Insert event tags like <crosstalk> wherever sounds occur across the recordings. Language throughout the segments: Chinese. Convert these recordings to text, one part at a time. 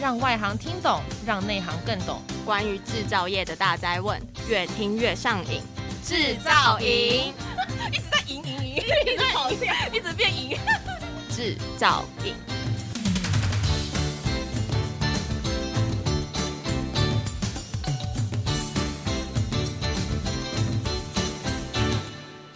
让外行听懂，让内行更懂。关于制造业的大灾问，越听越上瘾。制造营 <laughs> 一直在赢赢赢，<laughs> 一直跑掉，一直变赢。<laughs> 制造营。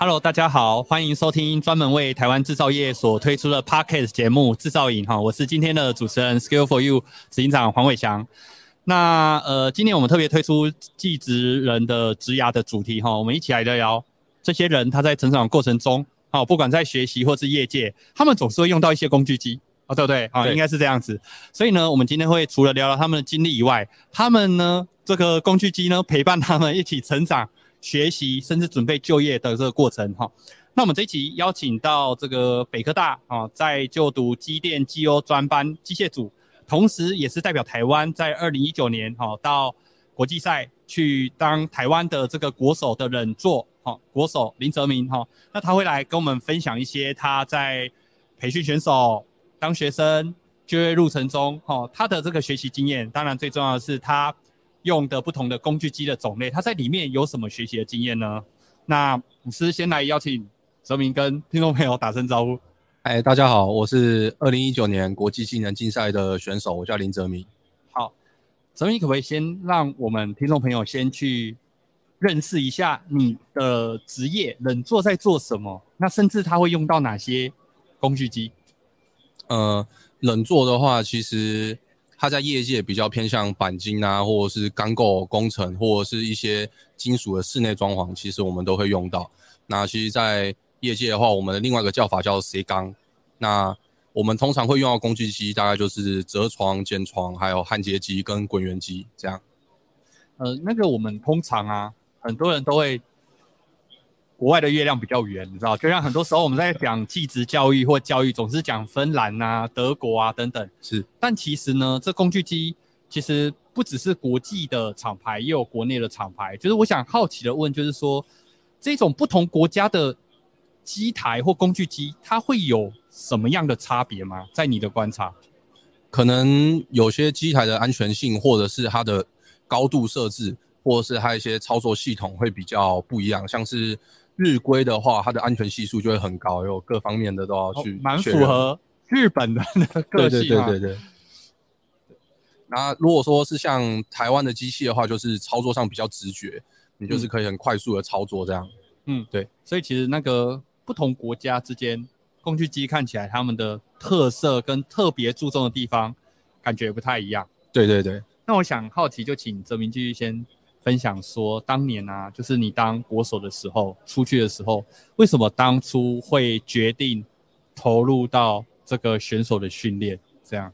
Hello，大家好，欢迎收听专门为台湾制造业所推出的 Podcast 节目《制造营》哈，我是今天的主持人 Skill for You 执行长黄伟翔。那呃，今天我们特别推出技职人的职涯的主题哈，我们一起来聊聊这些人他在成长过程中，好，不管在学习或是业界，他们总是会用到一些工具机啊，对不对？啊，应该是这样子。所以呢，我们今天会除了聊聊他们的经历以外，他们呢这个工具机呢陪伴他们一起成长。学习甚至准备就业的这个过程哈，那我们这一期邀请到这个北科大啊，在就读机电技优专班机械组，同时也是代表台湾在二零一九年哈到国际赛去当台湾的这个国手的冷座哈，国手林泽明哈，那他会来跟我们分享一些他在培训选手、当学生、就业路程中哈他的这个学习经验，当然最重要的是他。用的不同的工具机的种类，它在里面有什么学习的经验呢？那我是先来邀请泽明跟听众朋友打声招呼。哎，大家好，我是二零一九年国际技能竞赛的选手，我叫林泽明。好，泽明可不可以先让我们听众朋友先去认识一下你的职业，冷座在做什么？那甚至他会用到哪些工具机？呃，冷座的话，其实。它在业界比较偏向钣金啊，或者是钢构工程，或者是一些金属的室内装潢，其实我们都会用到。那其实，在业界的话，我们的另外一个叫法叫 C 钢。那我们通常会用到工具机，大概就是折床、剪床，还有焊接机跟滚圆机这样。呃，那个我们通常啊，很多人都会。国外的月亮比较圆，你知道，就像很多时候我们在讲技职教育或教育，总是讲芬兰啊、德国啊等等。是，但其实呢，这工具机其实不只是国际的厂牌，也有国内的厂牌。就是我想好奇的问，就是说，这种不同国家的机台或工具机，它会有什么样的差别吗？在你的观察，可能有些机台的安全性，或者是它的高度设置，或者是它一些操作系统会比较不一样，像是。日规的话，它的安全系数就会很高，有各方面的都要去，蛮、哦、符合日本的那个个性。对对对对对。那如果说是像台湾的机器的话，就是操作上比较直觉，你就是可以很快速的操作这样。嗯，对。所以其实那个不同国家之间工具机看起来他们的特色跟特别注重的地方，感觉不太一样。对对对。那我想好奇，就请泽明继续先。分享说，当年啊，就是你当国手的时候，出去的时候，为什么当初会决定投入到这个选手的训练？这样，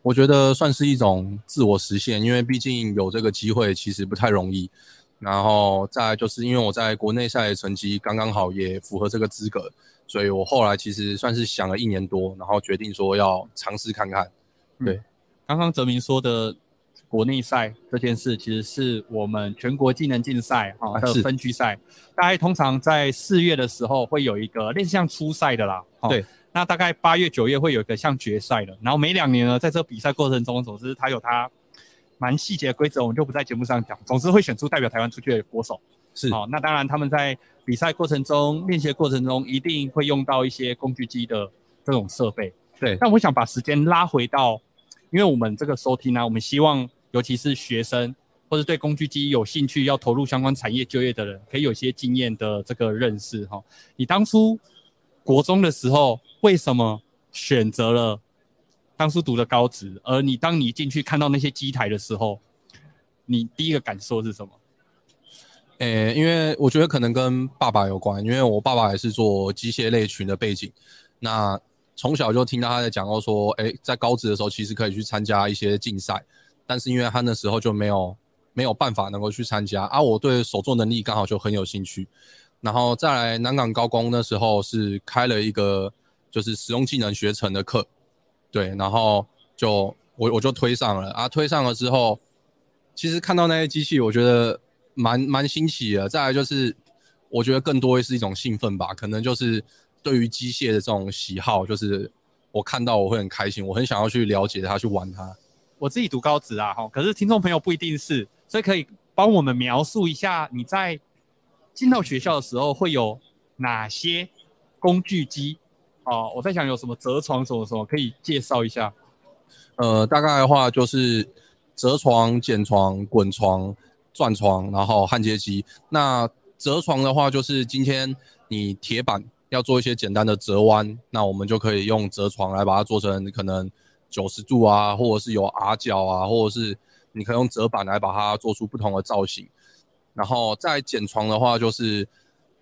我觉得算是一种自我实现，因为毕竟有这个机会，其实不太容易。然后再来就是因为我在国内赛的成绩刚刚好，也符合这个资格，所以我后来其实算是想了一年多，然后决定说要尝试看看。对，嗯、刚刚泽明说的。国内赛这件事其实是我们全国技能竞赛哈 <laughs> 的分区赛，大概通常在四月的时候会有一个类似像初赛的啦。对，那大概八月九月会有一个像决赛的，然后每两年呢，在这比赛过程中，总之它有它蛮细节的规则，我们就不在节目上讲。总之会选出代表台湾出去的国手。是，好，那当然他们在比赛过程中、练习的过程中，一定会用到一些工具机的这种设备。对，但我想把时间拉回到，因为我们这个收听呢、啊，我们希望。尤其是学生或者对工具机有兴趣要投入相关产业就业的人，可以有些经验的这个认识哈。你当初国中的时候为什么选择了当初读的高职？而你当你进去看到那些机台的时候，你第一个感受是什么？诶、因为我觉得可能跟爸爸有关，因为我爸爸也是做机械类群的背景，那从小就听到他在讲到说，诶、在高职的时候其实可以去参加一些竞赛。但是因为他那时候就没有没有办法能够去参加啊，我对手作能力刚好就很有兴趣，然后再来南港高工那时候是开了一个就是使用技能学程的课，对，然后就我我就推上了啊，推上了之后，其实看到那些机器，我觉得蛮蛮新奇的。再来就是我觉得更多是一种兴奋吧，可能就是对于机械的这种喜好，就是我看到我会很开心，我很想要去了解它，去玩它。我自己读高职啊，哈，可是听众朋友不一定是，所以可以帮我们描述一下你在进到学校的时候会有哪些工具机？哦，我在想有什么折床什么什么可以介绍一下。呃，大概的话就是折床、剪床、滚床、转床，然后焊接机。那折床的话，就是今天你铁板要做一些简单的折弯，那我们就可以用折床来把它做成可能九十度啊，或者是有 R 角啊，或者是你可以用折板来把它做出不同的造型。然后再剪床的话，就是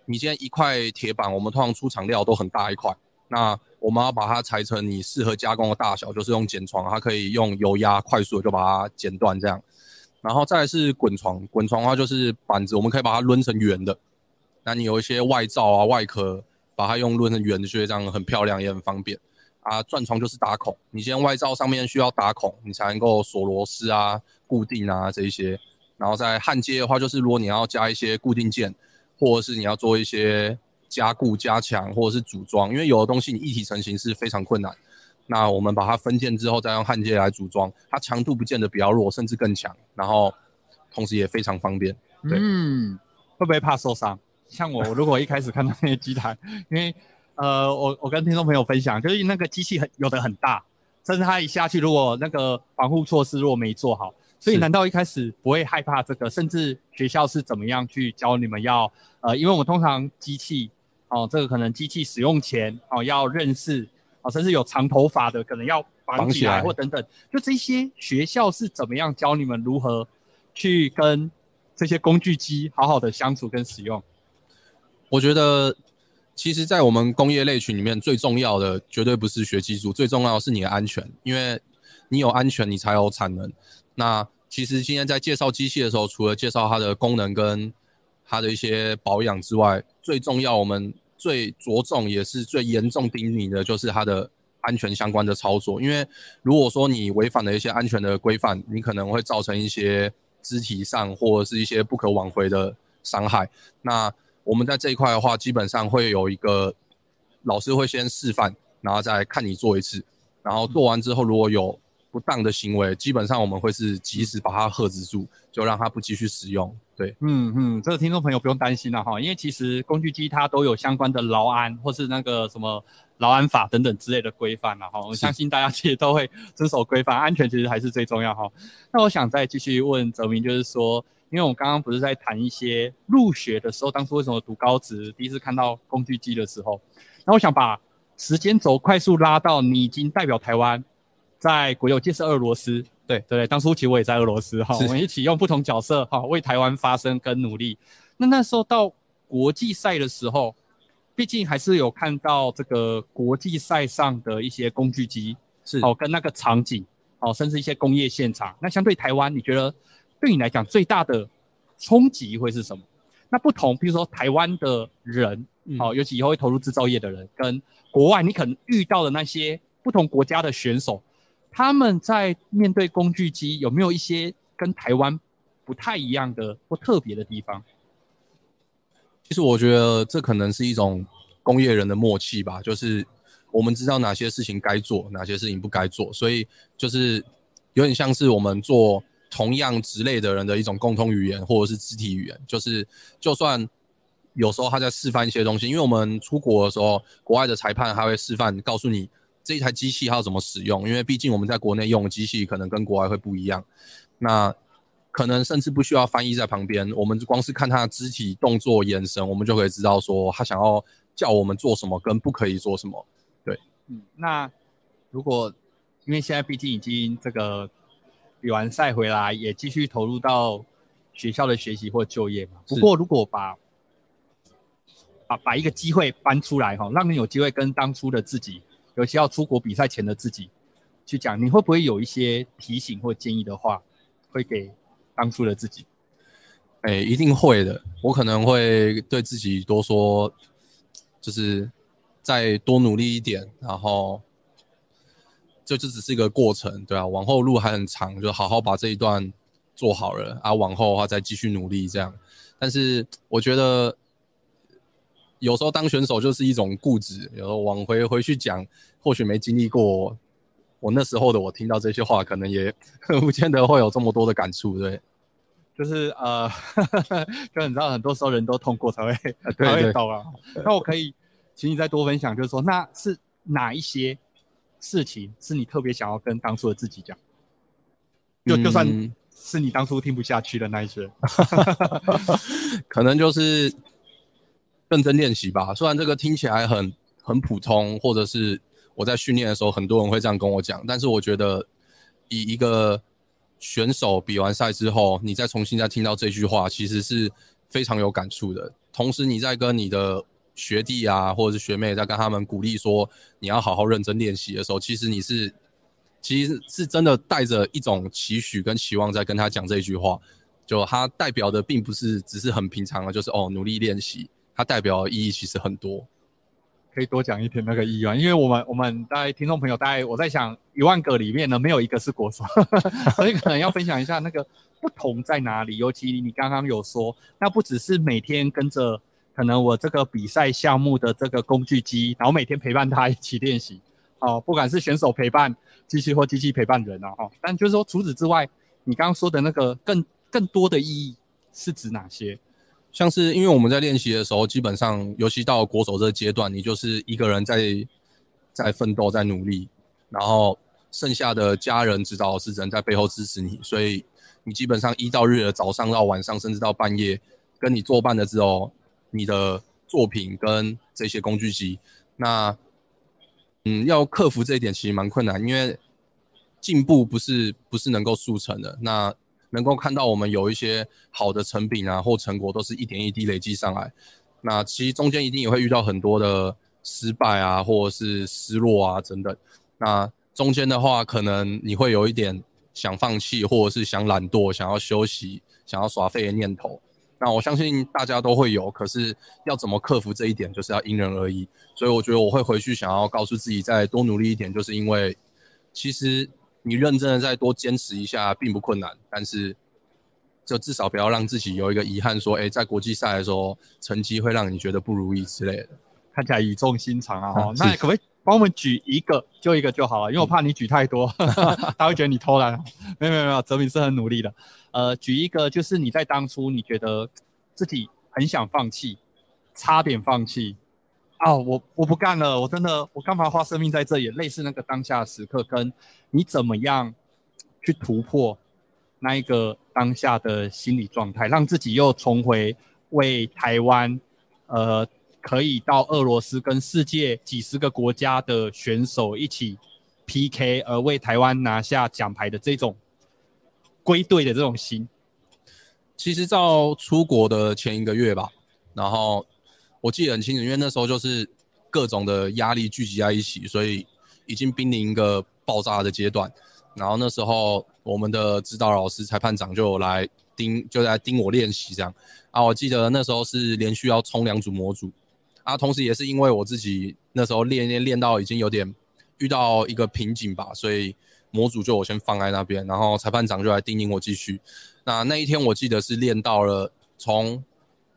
你今天一块铁板，我们通常出厂料都很大一块，那我们要把它裁成你适合加工的大小，就是用剪床，它可以用油压快速的就把它剪断这样。然后再是滚床，滚床的话就是板子，我们可以把它抡成圆的。那你有一些外罩啊、外壳，把它用抡成圆的，觉得这样很漂亮，也很方便。啊，转床就是打孔，你先外罩上面需要打孔，你才能够锁螺丝啊、固定啊这一些。然后在焊接的话，就是如果你要加一些固定件，或者是你要做一些加固、加强，或者是组装，因为有的东西你一体成型是非常困难。那我们把它分件之后，再用焊接来组装，它强度不见得比较弱，甚至更强。然后同时也非常方便。对。嗯，会不会怕受伤？像我如果一开始看到那些机台，因为呃，我我跟听众朋友分享，就是那个机器很有的很大，甚至它一下去，如果那个防护措施如果没做好，所以难道一开始不会害怕这个？甚至学校是怎么样去教你们要呃，因为我们通常机器哦，这个可能机器使用前哦要认识。啊，甚至有长头发的，可能要绑起来或等等，就这些学校是怎么样教你们如何去跟这些工具机好好的相处跟使用？我觉得，其实，在我们工业类群里面，最重要的绝对不是学技术，最重要的是你的安全，因为你有安全，你才有产能。那其实今天在介绍机器的时候，除了介绍它的功能跟它的一些保养之外，最重要我们。最着重也是最严重叮咛的，就是它的安全相关的操作。因为如果说你违反了一些安全的规范，你可能会造成一些肢体上或者是一些不可挽回的伤害。那我们在这一块的话，基本上会有一个老师会先示范，然后再看你做一次。然后做完之后，如果有不当的行为，基本上我们会是及时把它喝止住，就让它不继续使用。对，嗯嗯，这个听众朋友不用担心了哈，因为其实工具机它都有相关的劳安或是那个什么劳安法等等之类的规范了哈。我相信大家其实都会遵守规范，安全其实还是最重要哈。那我想再继续问泽明，就是说，因为我刚刚不是在谈一些入学的时候，当初为什么读高职，第一次看到工具机的时候，那我想把时间轴快速拉到你已经代表台湾。在国有建设俄罗斯，对对对，当初其实我也在俄罗斯哈，我们一起用不同角色哈为台湾发声跟努力。那那时候到国际赛的时候，毕竟还是有看到这个国际赛上的一些工具机，是哦跟那个场景哦，甚至一些工业现场。那相对台湾，你觉得对你来讲最大的冲击会是什么？那不同，比如说台湾的人，哦，尤其以后会投入制造业的人，跟国外你可能遇到的那些不同国家的选手。他们在面对工具机有没有一些跟台湾不太一样的或特别的地方？其实我觉得这可能是一种工业人的默契吧，就是我们知道哪些事情该做，哪些事情不该做，所以就是有点像是我们做同样职类的人的一种共通语言或者是肢体语言，就是就算有时候他在示范一些东西，因为我们出国的时候，国外的裁判他会示范告诉你。这一台机器它要怎么使用？因为毕竟我们在国内用的机器可能跟国外会不一样，那可能甚至不需要翻译在旁边，我们光是看他的肢体动作、眼神，我们就可以知道说他想要叫我们做什么跟不可以做什么。对，嗯，那如果因为现在毕竟已经这个比完赛回来，也继续投入到学校的学习或就业嘛。不过如果把把把一个机会搬出来哈，让你有机会跟当初的自己。尤其要出国比赛前的自己去讲，你会不会有一些提醒或建议的话，会给当初的自己？哎、欸，一定会的。我可能会对自己多说，就是再多努力一点，然后这就只是一个过程，对啊，往后路还很长，就好好把这一段做好了啊，往后的话再继续努力这样。但是我觉得。有时候当选手就是一种固执，有时候往回回去讲，或许没经历过，我那时候的我听到这些话，可能也 <laughs> 不见得会有这么多的感触，对。就是呃，<laughs> 就你知道，很多时候人都痛过才会才会懂啊。那我可以请你再多分享，就是说，那是哪一些事情是你特别想要跟当初的自己讲？就就算是你当初听不下去的那一些，嗯、可能就是认真练习吧。虽然这个听起来很很普通，或者是我在训练的时候，很多人会这样跟我讲，但是我觉得以一个。选手比完赛之后，你再重新再听到这句话，其实是非常有感触的。同时，你在跟你的学弟啊，或者是学妹在跟他们鼓励说你要好好认真练习的时候，其实你是其实是真的带着一种期许跟期望在跟他讲这句话。就他代表的并不是只是很平常的，就是哦努力练习，它代表的意义其实很多。可以多讲一点那个意愿，因为我们我们大概听众朋友大概我在想一万个里面呢，没有一个是国手，<laughs> 所以可能要分享一下那个不同在哪里。尤其你刚刚有说，那不只是每天跟着可能我这个比赛项目的这个工具机，然后每天陪伴他一起练习，哦，不管是选手陪伴机器或机器陪伴人啊，哦，但就是说除此之外，你刚刚说的那个更更多的意义是指哪些？像是因为我们在练习的时候，基本上尤其到国手这个阶段，你就是一个人在在奋斗、在努力，然后剩下的家人、指导老师只能在背后支持你，所以你基本上一到日的早上到晚上，甚至到半夜，跟你作伴的时候你的作品跟这些工具机。那嗯，要克服这一点其实蛮困难，因为进步不是不是能够速成的。那能够看到我们有一些好的成品啊，或成果，都是一点一滴累积上来。那其实中间一定也会遇到很多的失败啊，或者是失落啊等等。那中间的话，可能你会有一点想放弃，或者是想懒惰、想要休息、想要耍废的念头。那我相信大家都会有，可是要怎么克服这一点，就是要因人而异。所以我觉得我会回去想要告诉自己，再多努力一点，就是因为其实。你认真的再多坚持一下，并不困难，但是就至少不要让自己有一个遗憾，说，哎，在国际赛的时候成绩会让你觉得不如意之类的。看起来语重心长啊，<laughs> 哦，那可不可以帮我们举一个，就一个就好了，因为我怕你举太多，<laughs> 他会觉得你偷懒。没有没有没有，哲明是很努力的。呃，举一个就是你在当初你觉得自己很想放弃，差点放弃。哦，我我不干了，我真的，我干嘛花生命在这里？类似那个当下的时刻，跟你怎么样去突破那一个当下的心理状态，让自己又重回为台湾，呃，可以到俄罗斯跟世界几十个国家的选手一起 PK，而为台湾拿下奖牌的这种归队的这种心。其实到出国的前一个月吧，然后。我记得很清楚，因为那时候就是各种的压力聚集在一起，所以已经濒临一个爆炸的阶段。然后那时候我们的指导老师、裁判长就来盯，就在盯我练习这样。啊，我记得那时候是连续要冲两组模组，啊，同时也是因为我自己那时候练练练到已经有点遇到一个瓶颈吧，所以模组就我先放在那边，然后裁判长就来叮咛我继续。那那一天我记得是练到了从。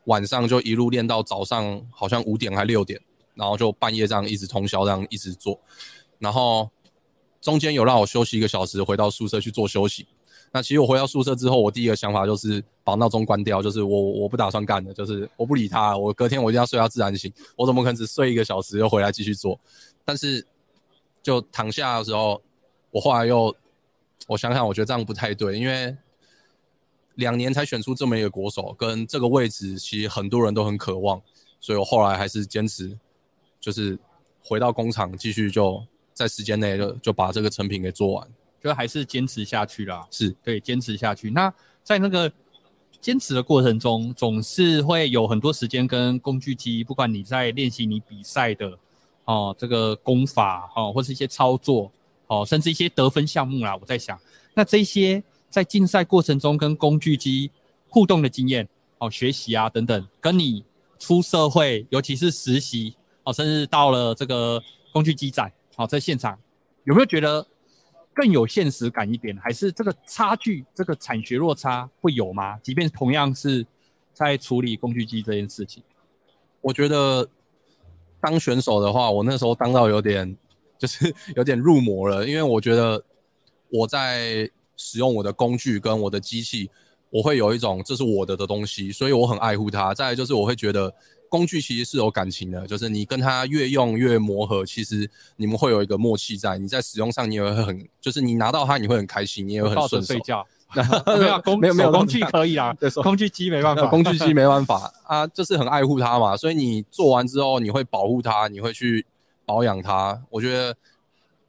晚上就一路练到早上，好像五点还六点，然后就半夜这样一直通宵，这样一直做，然后中间有让我休息一个小时，回到宿舍去做休息。那其实我回到宿舍之后，我第一个想法就是把闹钟关掉，就是我我不打算干的，就是我不理他，我隔天我一定要睡到自然醒，我怎么可能只睡一个小时又回来继续做？但是就躺下的时候，我后来又我想想，我觉得这样不太对，因为。两年才选出这么一个国手，跟这个位置其实很多人都很渴望，所以我后来还是坚持，就是回到工厂继续就在时间内就就把这个成品给做完，就还是坚持下去啦。是对，坚持下去。那在那个坚持的过程中，总是会有很多时间跟工具机，不管你在练习你比赛的哦这个功法哦，或是一些操作哦，甚至一些得分项目啦。我在想，那这些。在竞赛过程中跟工具机互动的经验，哦，学习啊等等，跟你出社会，尤其是实习，哦，甚至到了这个工具机展，哦，在现场，有没有觉得更有现实感一点？还是这个差距，这个产学落差会有吗？即便同样是在处理工具机这件事情，我觉得当选手的话，我那时候当到有点。就是 <laughs> 有点入魔了，因为我觉得我在使用我的工具跟我的机器，我会有一种这是我的的东西，所以我很爱护它。再来就是我会觉得工具其实是有感情的，就是你跟它越用越磨合，其实你们会有一个默契在。你在使用上你也会很，就是你拿到它你会很开心，你也会很顺手。睡觉。<laughs> 没有工，没有没有工具可以啊，对，工具机没办法，工具机没办法啊，就是很爱护它嘛，所以你做完之后你会保护它，你会去保养它。我觉得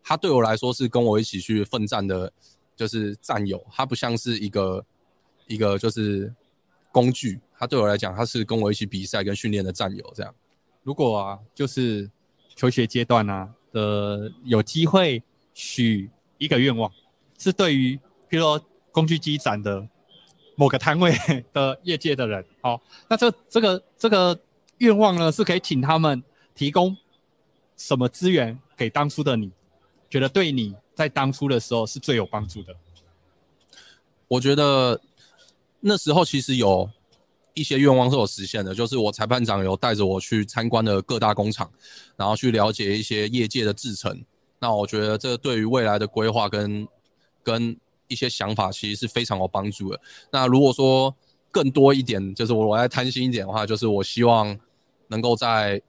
它对我来说是跟我一起去奋战的，就是战友，它不像是一个一个就是工具，他对我来讲，他是跟我一起比赛跟训练的战友。这样，如果啊，就是求学阶段啊的有机会许一个愿望，是对于比如说。工具机展的某个摊位 <laughs> 的业界的人，好，那这这个这个愿望呢，是可以请他们提供什么资源给当初的你，觉得对你在当初的时候是最有帮助的？我觉得那时候其实有一些愿望是有实现的，就是我裁判长有带着我去参观了各大工厂，然后去了解一些业界的制程。那我觉得这对于未来的规划跟跟一些想法其实是非常有帮助的。那如果说更多一点，就是我我再贪心一点的话，就是我希望能够在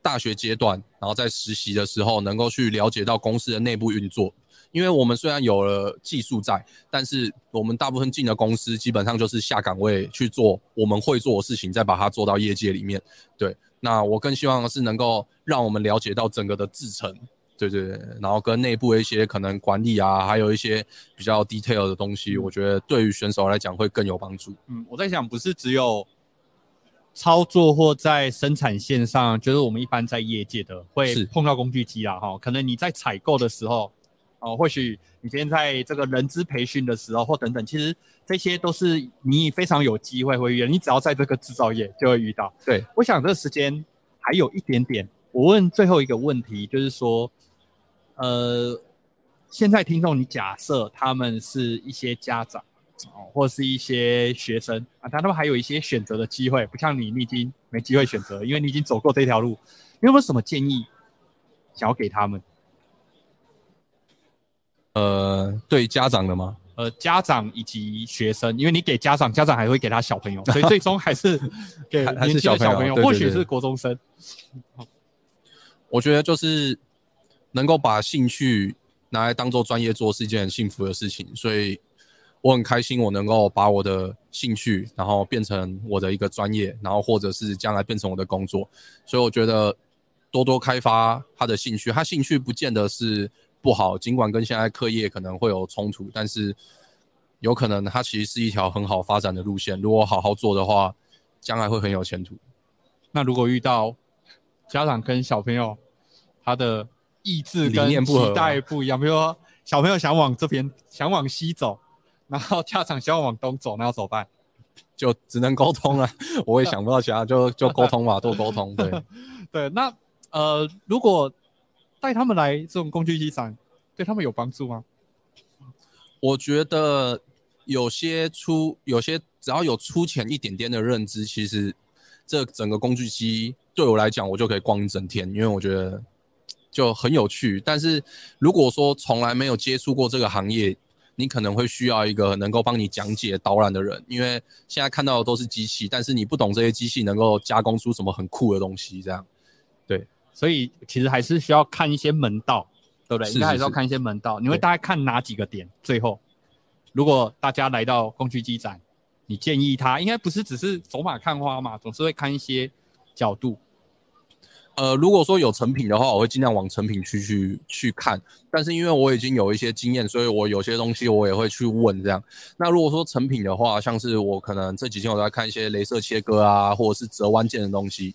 大学阶段，然后在实习的时候，能够去了解到公司的内部运作。因为我们虽然有了技术在，但是我们大部分进的公司基本上就是下岗位去做我们会做的事情，再把它做到业界里面。对，那我更希望的是能够让我们了解到整个的制程。对对对，然后跟内部的一些可能管理啊，还有一些比较 detail 的东西，我觉得对于选手来讲会更有帮助。嗯，我在想，不是只有操作或在生产线上，就是我们一般在业界的会碰到工具机啊，哈，可能你在采购的时候，哦，或许你今天在这个人资培训的时候，或等等，其实这些都是你非常有机会会遇，你只要在这个制造业就会遇到。对，我想这个时间还有一点点，我问最后一个问题，就是说。呃，现在听众，你假设他们是一些家长哦，或是一些学生啊，他们还有一些选择的机会，不像你，你已经没机会选择，因为你已经走过这条路。你有没有什么建议想要给他们？呃，对家长的吗？呃，家长以及学生，因为你给家长，家长还会给他小朋友，所以 <laughs> 最终还是给年轻的小朋友，小朋友或许是国中生。我觉得就是。能够把兴趣拿来当做专业做是一件很幸福的事情，所以我很开心，我能够把我的兴趣，然后变成我的一个专业，然后或者是将来变成我的工作。所以我觉得多多开发他的兴趣，他兴趣不见得是不好，尽管跟现在课业可能会有冲突，但是有可能它其实是一条很好发展的路线。如果好好做的话，将来会很有前途。那如果遇到家长跟小朋友，他的意志跟期待不一样，比如说小朋友想往这边，想往西走，然后家长想往东走，那要怎么办？就只能沟通了。我也想不到其他，就就沟通吧，多沟通。对 <laughs> 对，那呃，如果带他们来这种工具机展，对他们有帮助吗？我觉得有些出，有些只要有粗浅一点点的认知，其实这整个工具机对我来讲，我就可以逛一整天，因为我觉得。就很有趣，但是如果说从来没有接触过这个行业，你可能会需要一个能够帮你讲解导览的人，因为现在看到的都是机器，但是你不懂这些机器能够加工出什么很酷的东西，这样。对，所以其实还是需要看一些门道，对不对？应该还是要看一些门道。你会大概看哪几个点？最后，如果大家来到工具机展，你建议他应该不是只是走马看花嘛，总是会看一些角度。呃，如果说有成品的话，我会尽量往成品区去去看。但是因为我已经有一些经验，所以我有些东西我也会去问这样。那如果说成品的话，像是我可能这几天我在看一些镭射切割啊，或者是折弯件的东西。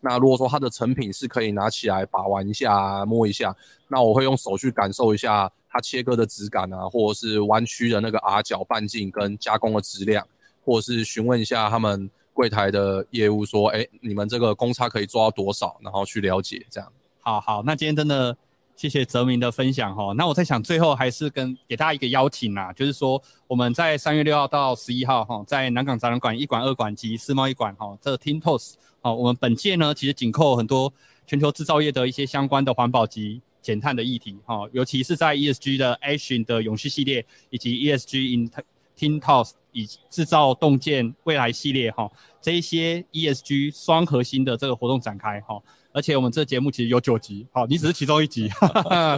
那如果说它的成品是可以拿起来把玩一下、摸一下，那我会用手去感受一下它切割的质感啊，或者是弯曲的那个 R 角半径跟加工的质量，或者是询问一下他们。柜台的业务说：“哎，你们这个公差可以做到多少？然后去了解这样。”好好，那今天真的谢谢泽明的分享哈。那我在想，最后还是跟给大家一个邀请啊，就是说我们在三月六号到十一号哈，在南港展览馆一馆、二馆及世贸一馆哈，这个 TIMTOS 哦，我们本届呢其实紧扣很多全球制造业的一些相关的环保及减碳的议题哈，尤其是在 ESG 的 Action 的永续系列，以及 ESG in TINTOS 以制造洞见未来系列哈，这一些 ESG 双核心的这个活动展开哈，而且我们这节目其实有九集，好，你只是其中一集，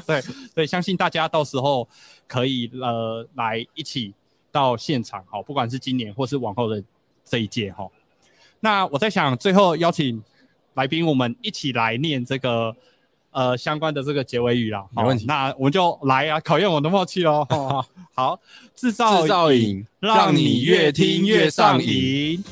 对 <laughs> 对，相信大家到时候可以呃来一起到现场好，不管是今年或是往后的这一届哈。那我在想，最后邀请来宾，我们一起来念这个呃相关的这个结尾语啦。没问题，那我们就来啊，考验我的默契喽。<laughs> 好，制造制造瘾，让你越听越上瘾。